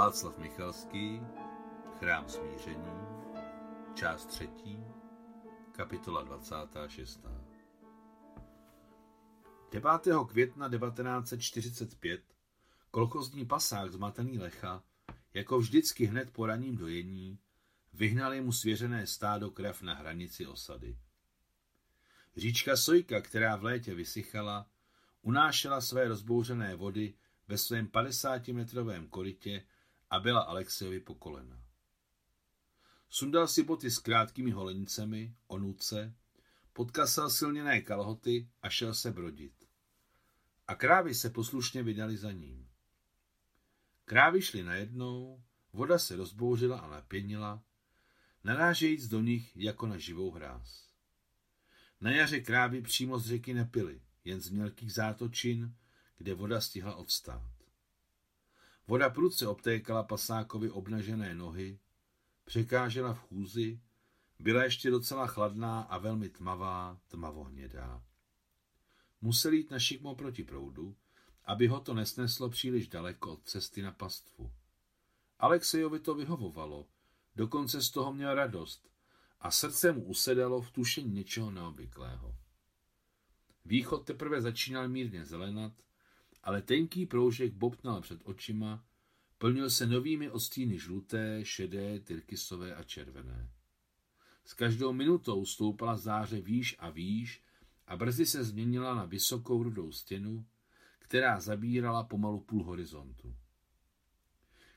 Václav Michalský, Chrám smíření, část třetí, kapitola 26. 9. května 1945 kolchozní pasák zmatený Lecha, jako vždycky hned po raním dojení, vyhnali mu svěřené stádo krav na hranici osady. Říčka Sojka, která v létě vysychala, unášela své rozbouřené vody ve svém 50-metrovém korytě a byla Alexejovi po kolena. Sundal si boty s krátkými holenicemi, onuce, podkasal silněné kalhoty a šel se brodit. A krávy se poslušně vydali za ním. Krávy šly najednou, voda se rozbouřila a napěnila, narážejíc do nich jako na živou hráz. Na jaře krávy přímo z řeky nepily, jen z mělkých zátočin, kde voda stihla odstát. Voda prudce obtékala pasákovi obnažené nohy, překážela v chůzi, byla ještě docela chladná a velmi tmavá, tmavohnědá. Musel jít na šikmo proti proudu, aby ho to nesneslo příliš daleko od cesty na pastvu. Alexejovi to vyhovovalo, dokonce z toho měl radost a srdce mu usedalo v tušení něčeho neobvyklého. Východ teprve začínal mírně zelenat, ale tenký proužek bobtnal před očima, plnil se novými odstíny žluté, šedé, tyrkysové a červené. S každou minutou stoupala záře výš a výš a brzy se změnila na vysokou rudou stěnu, která zabírala pomalu půl horizontu.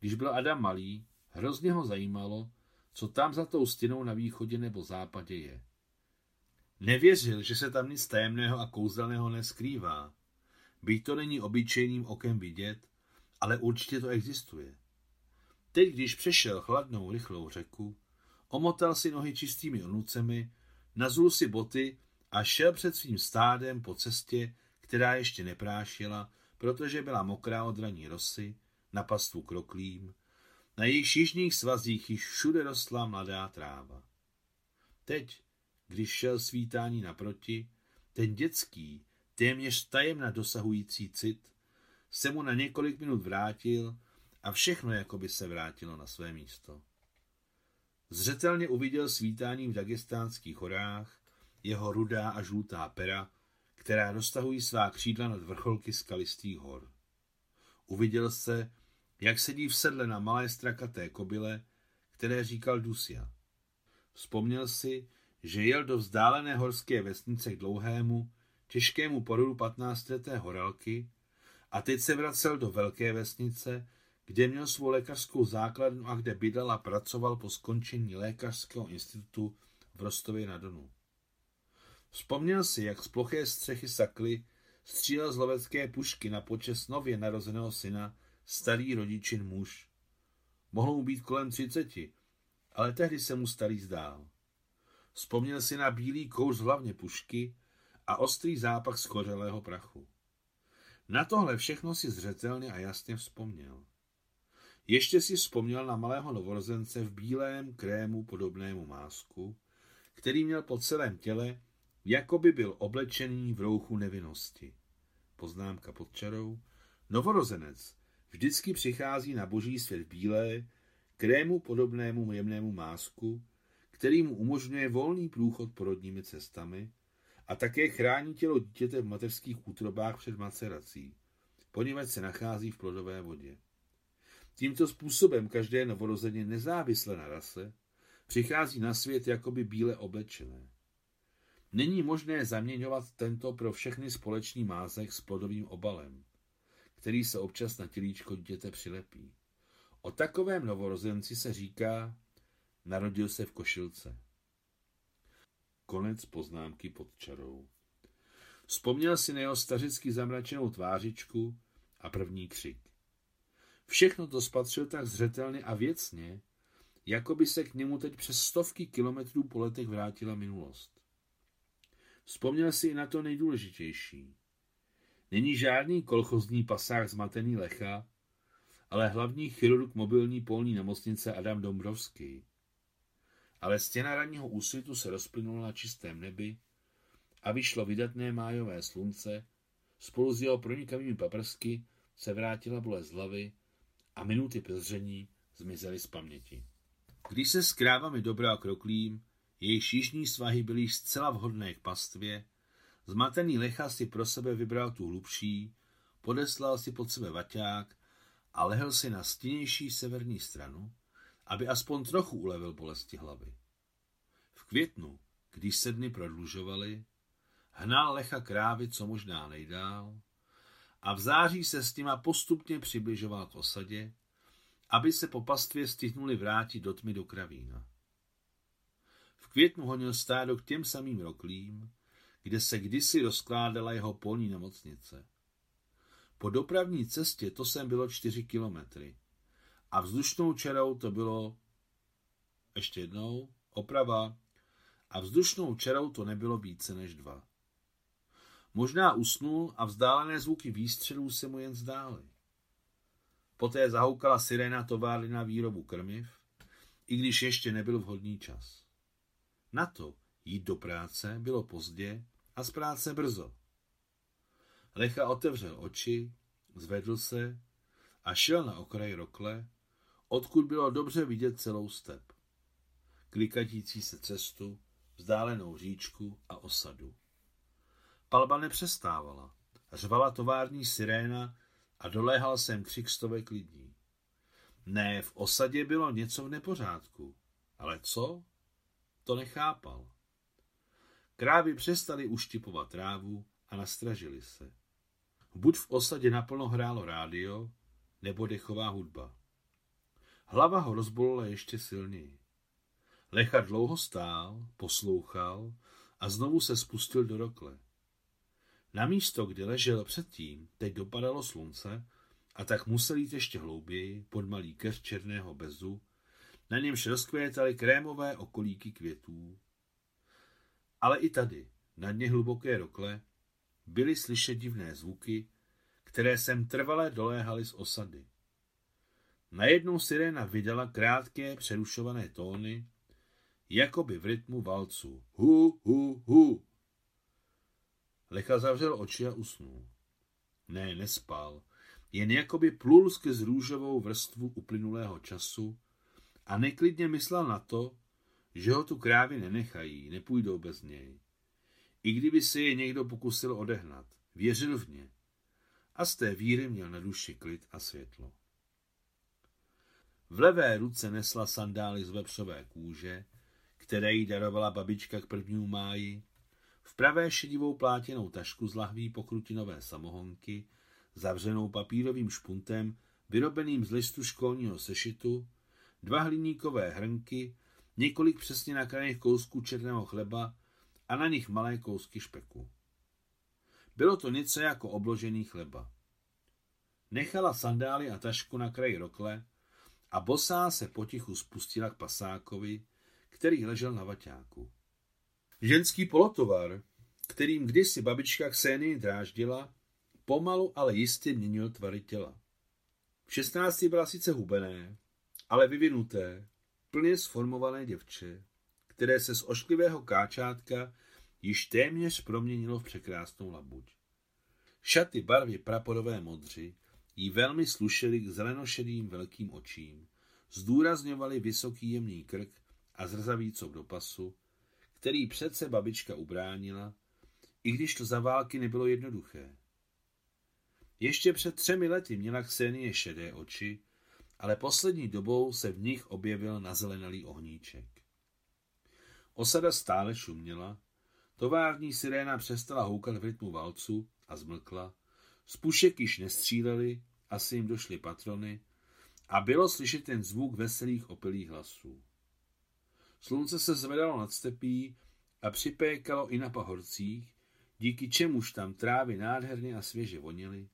Když byl Adam malý, hrozně ho zajímalo, co tam za tou stěnou na východě nebo západě je. Nevěřil, že se tam nic tajemného a kouzelného neskrývá. Byť to není obyčejným okem vidět, ale určitě to existuje. Teď, když přešel chladnou, rychlou řeku, omotal si nohy čistými onucemi, nazul si boty a šel před svým stádem po cestě, která ještě neprášila, protože byla mokrá od raní rosy, na pastvu kroklím, na jejich jižních svazích již všude rostla mladá tráva. Teď, když šel svítání naproti, ten dětský, téměř tajemna dosahující cit, se mu na několik minut vrátil a všechno jako by se vrátilo na své místo. Zřetelně uviděl svítání v dagestánských horách, jeho rudá a žlutá pera, která roztahují svá křídla nad vrcholky skalistých hor. Uviděl se, jak sedí v sedle na malé strakaté kobyle, které říkal Dusia. Vzpomněl si, že jel do vzdálené horské vesnice k dlouhému, těžkému porodu 15 horalky a teď se vracel do velké vesnice, kde měl svou lékařskou základnu a kde bydlel a pracoval po skončení lékařského institutu v Rostově na Donu. Vzpomněl si, jak z ploché střechy sakly střílel z lovecké pušky na počest nově narozeného syna starý rodičin muž. Mohl mu být kolem třiceti, ale tehdy se mu starý zdál. Vzpomněl si na bílý kouř hlavně pušky a ostrý zápach skořelého prachu. Na tohle všechno si zřetelně a jasně vzpomněl. Ještě si vzpomněl na malého novorozence v bílém krému podobnému másku, který měl po celém těle, jako by byl oblečený v rouchu nevinnosti. Poznámka pod čarou. Novorozenec vždycky přichází na boží svět bílé, krému podobnému jemnému másku, který mu umožňuje volný průchod porodními cestami a také chrání tělo dítěte v mateřských útrobách před macerací, poněvadž se nachází v plodové vodě. Tímto způsobem každé novorozeně nezávisle na rase přichází na svět jakoby bíle oblečené. Není možné zaměňovat tento pro všechny společný mázek s plodovým obalem, který se občas na tělíčko dítěte přilepí. O takovém novorozenci se říká, narodil se v košilce. Konec poznámky pod čarou. Vzpomněl si na jeho stařicky zamračenou tvářičku a první křik. Všechno to spatřil tak zřetelně a věcně, jako by se k němu teď přes stovky kilometrů po letech vrátila minulost. Vzpomněl si i na to nejdůležitější. Není žádný kolchozní pasák zmatený Lecha, ale hlavní chirurg mobilní polní nemocnice Adam Dombrovský. Ale stěna ranního úsvitu se rozplynula na čistém nebi a vyšlo vydatné májové slunce, spolu s jeho pronikavými paprsky se vrátila bolest hlavy a minuty pozření zmizely z paměti. Když se s krávami dobral kroklím, jejich jižní svahy byly zcela vhodné k pastvě, zmatený lecha si pro sebe vybral tu hlubší, podeslal si pod sebe vaťák a lehl si na stěnější severní stranu, aby aspoň trochu ulevil bolesti hlavy. V květnu, když se dny prodlužovaly, hnal lecha krávy co možná nejdál a v září se s nima postupně přibližoval k osadě, aby se po pastvě stihnuli vrátit do tmy do kravína. V květnu honil stádo k těm samým roklím, kde se kdysi rozkládala jeho polní nemocnice. Po dopravní cestě to sem bylo čtyři kilometry a vzdušnou čarou to bylo ještě jednou, oprava, a vzdušnou čarou to nebylo více než dva. Možná usnul a vzdálené zvuky výstřelů se mu jen zdály. Poté zahoukala sirena továrny na výrobu krmiv, i když ještě nebyl vhodný čas. Na to jít do práce bylo pozdě a z práce brzo. Lecha otevřel oči, zvedl se a šel na okraj rokle, odkud bylo dobře vidět celou step. Klikatící se cestu, vzdálenou říčku a osadu. Palba nepřestávala. Řvala tovární siréna a doléhal jsem křik stovek lidí. Ne, v osadě bylo něco v nepořádku. Ale co? To nechápal. Krávy přestali uštipovat trávu a nastražili se. Buď v osadě naplno hrálo rádio, nebo dechová hudba. Hlava ho rozbolila ještě silněji. Lecha dlouho stál, poslouchal a znovu se spustil do rokle. Na místo, kde ležel předtím, teď dopadalo slunce a tak musel jít ještě hlouběji pod malý keř černého bezu, na němž rozkvétaly krémové okolíky květů. Ale i tady, na dně hluboké rokle, byly slyšet divné zvuky, které sem trvalé doléhaly z osady. Najednou siréna vydala krátké přerušované tóny, jako by v rytmu valcu. Hu, hu, hu. Lecha zavřel oči a usnul. Ne, nespal, jen jakoby plul skrz růžovou vrstvu uplynulého času a neklidně myslel na to, že ho tu krávy nenechají, nepůjdou bez něj. I kdyby se je někdo pokusil odehnat, věřil v ně. A z té víry měl na duši klid a světlo. V levé ruce nesla sandály z vepřové kůže, které jí darovala babička k prvnímu máji, v pravé šedivou plátěnou tašku z lahví pokrutinové samohonky, zavřenou papírovým špuntem, vyrobeným z listu školního sešitu, dva hliníkové hrnky, několik přesně nakrajených kousků černého chleba a na nich malé kousky špeku. Bylo to něco jako obložený chleba. Nechala sandály a tašku na kraji rokle a bosá se potichu spustila k pasákovi, který ležel na vaťáku. Ženský polotovar, kterým kdysi babička Ksenie dráždila, pomalu, ale jistě měnil tvary těla. V šestnácti byla sice hubené, ale vyvinuté, plně sformované děvče, které se z ošklivého káčátka již téměř proměnilo v překrásnou labuť. Šaty barvy praporové modři jí velmi slušely k zelenošedým velkým očím, zdůrazňovaly vysoký jemný krk a zrzavý cop do pasu, který přece babička ubránila, i když to za války nebylo jednoduché. Ještě před třemi lety měla Ksenie šedé oči, ale poslední dobou se v nich objevil nazelenalý ohníček. Osada stále šuměla, tovární siréna přestala houkat v rytmu valcu a zmlkla, z pušek již nestříleli, asi jim došly patrony a bylo slyšet ten zvuk veselých opilých hlasů. Slunce se zvedalo nad stepí a připékalo i na pahorcích, díky čemuž tam trávy nádherně a svěže vonily,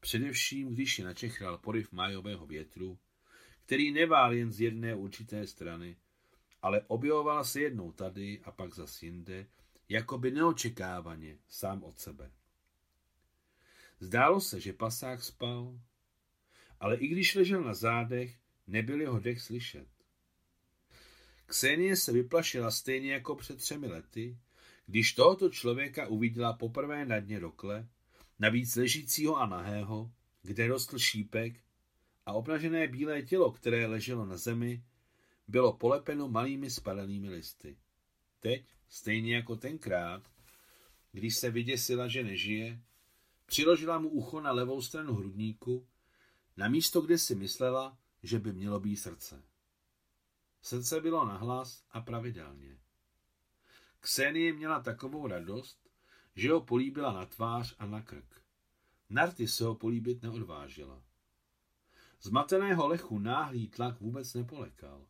především když je načechral poryv májového větru, který nevál jen z jedné určité strany, ale objevoval se jednou tady a pak zas jinde, jako by neočekávaně sám od sebe. Zdálo se, že pasák spal, ale i když ležel na zádech, nebyl jeho dech slyšet. Ksenie se vyplašila stejně jako před třemi lety, když tohoto člověka uviděla poprvé na dně rokle, navíc ležícího a nahého, kde rostl šípek a obnažené bílé tělo, které leželo na zemi, bylo polepeno malými spadanými listy. Teď, stejně jako tenkrát, když se vyděsila, že nežije, přiložila mu ucho na levou stranu hrudníku, na místo, kde si myslela, že by mělo být srdce. Srdce bylo nahlas a pravidelně. Ksenie měla takovou radost, že ho políbila na tvář a na krk. Narty se ho políbit neodvážila. Zmateného lechu náhlý tlak vůbec nepolekal.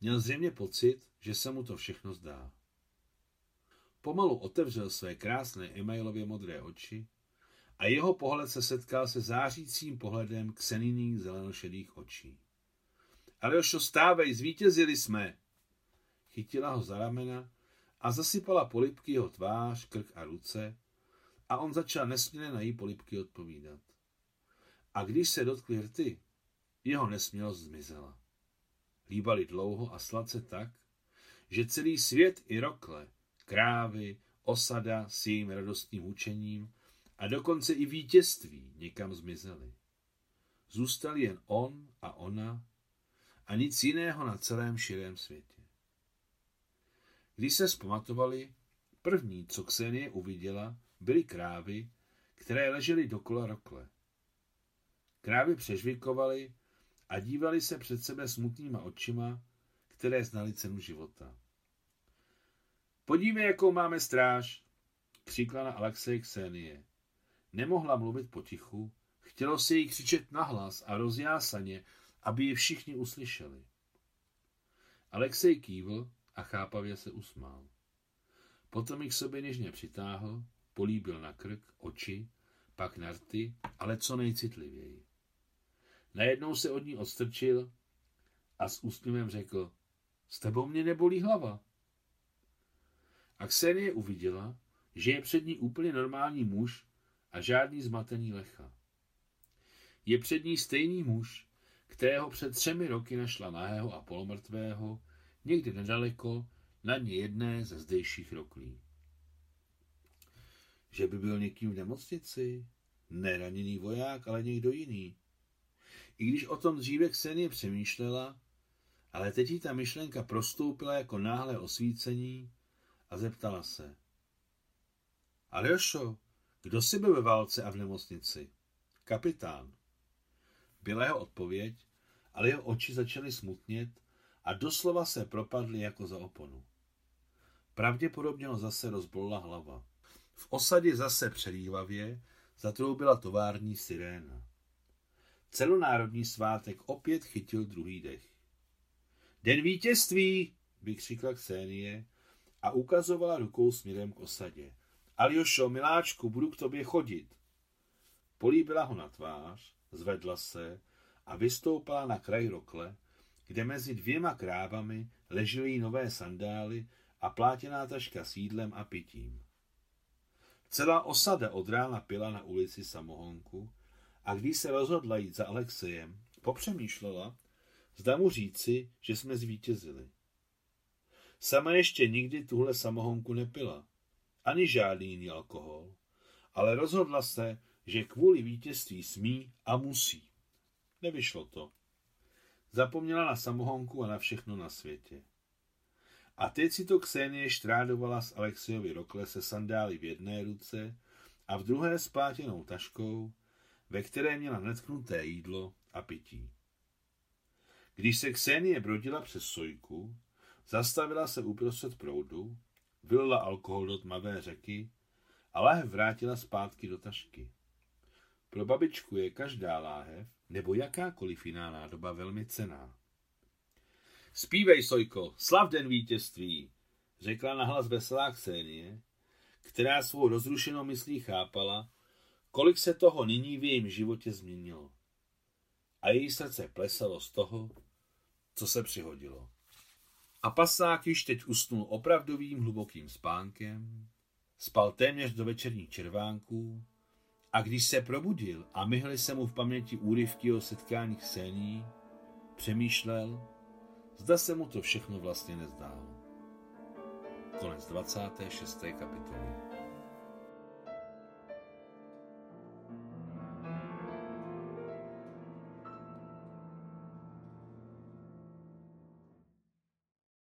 Měl zřejmě pocit, že se mu to všechno zdá. Pomalu otevřel své krásné emailově modré oči a jeho pohled se setkal se zářícím pohledem kseniných zelenošedých očí. Aljošo, stávej, zvítězili jsme! Chytila ho za ramena a zasypala polipky jeho tvář, krk a ruce a on začal nesměle na její polipky odpovídat. A když se dotkli rty, jeho nesmělost zmizela. Líbali dlouho a sladce tak, že celý svět i rokle, krávy, osada s jejím radostným učením a dokonce i vítězství někam zmizely. Zůstal jen on a ona a nic jiného na celém širém světě. Když se zpamatovali, první, co Ksenie uviděla, byly krávy, které ležely dokola rokle. Krávy přežvikovaly a dívali se před sebe smutnýma očima, které znali cenu života. Podívej, jakou máme stráž, křikla na Alexej Ksenie. Nemohla mluvit potichu, chtělo se jí křičet nahlas a rozjásaně, aby ji všichni uslyšeli. Alexej kývl a chápavě se usmál. Potom ji k sobě něžně přitáhl, políbil na krk, oči, pak na rty, ale co nejcitlivěji. Najednou se od ní odstrčil a s úsměvem řekl, s tebou mě nebolí hlava. A Ksenie uviděla, že je před ní úplně normální muž a žádný zmatený lecha. Je před ní stejný muž, kterého před třemi roky našla nahého a polomrtvého, někdy nedaleko, na dně jedné ze zdejších roklí. Že by byl někým v nemocnici? Neraněný voják, ale někdo jiný. I když o tom dříve Ksenie přemýšlela, ale teď jí ta myšlenka prostoupila jako náhle osvícení a zeptala se. Aljošo, kdo si byl ve válce a v nemocnici? Kapitán. Byla jeho odpověď, ale jeho oči začaly smutnět a doslova se propadly jako za oponu. Pravděpodobně ho zase rozbolila hlava. V osadě zase přelívavě zatroubila tovární siréna. Celonárodní svátek opět chytil druhý dech. Den vítězství, vykřikla Ksenie a ukazovala rukou směrem k osadě. Aljošo, miláčku, budu k tobě chodit. Políbila ho na tvář, zvedla se a vystoupala na kraj rokle, kde mezi dvěma krávami ležely nové sandály a plátěná taška s jídlem a pitím. Celá osada od rána pila na ulici samohonku a když se rozhodla jít za Alexejem, popřemýšlela, zda mu říci, že jsme zvítězili. Sama ještě nikdy tuhle samohonku nepila, ani žádný jiný alkohol, ale rozhodla se, že kvůli vítězství smí a musí. Nevyšlo to. Zapomněla na samohonku a na všechno na světě. A teď si to Ksenie štrádovala s Alexiovi rokle se sandály v jedné ruce a v druhé s plátěnou taškou, ve které měla netknuté jídlo a pití. Když se Ksenie brodila přes sojku, zastavila se uprostřed proudu, vylila alkohol do tmavé řeky a láhev vrátila zpátky do tašky. Pro babičku je každá láhev nebo jakákoliv jiná nádoba velmi cená. Spívej, Sojko, slav den vítězství, řekla nahlas veselá Ksenie, která svou rozrušenou myslí chápala, kolik se toho nyní v jejím životě změnilo. A její srdce plesalo z toho, co se přihodilo. A pasák již teď usnul opravdovým hlubokým spánkem, spal téměř do večerních červánků a když se probudil a myhly se mu v paměti úryvky o setkáních scéní, přemýšlel, zda se mu to všechno vlastně nezdálo. Konec 26. kapitoly.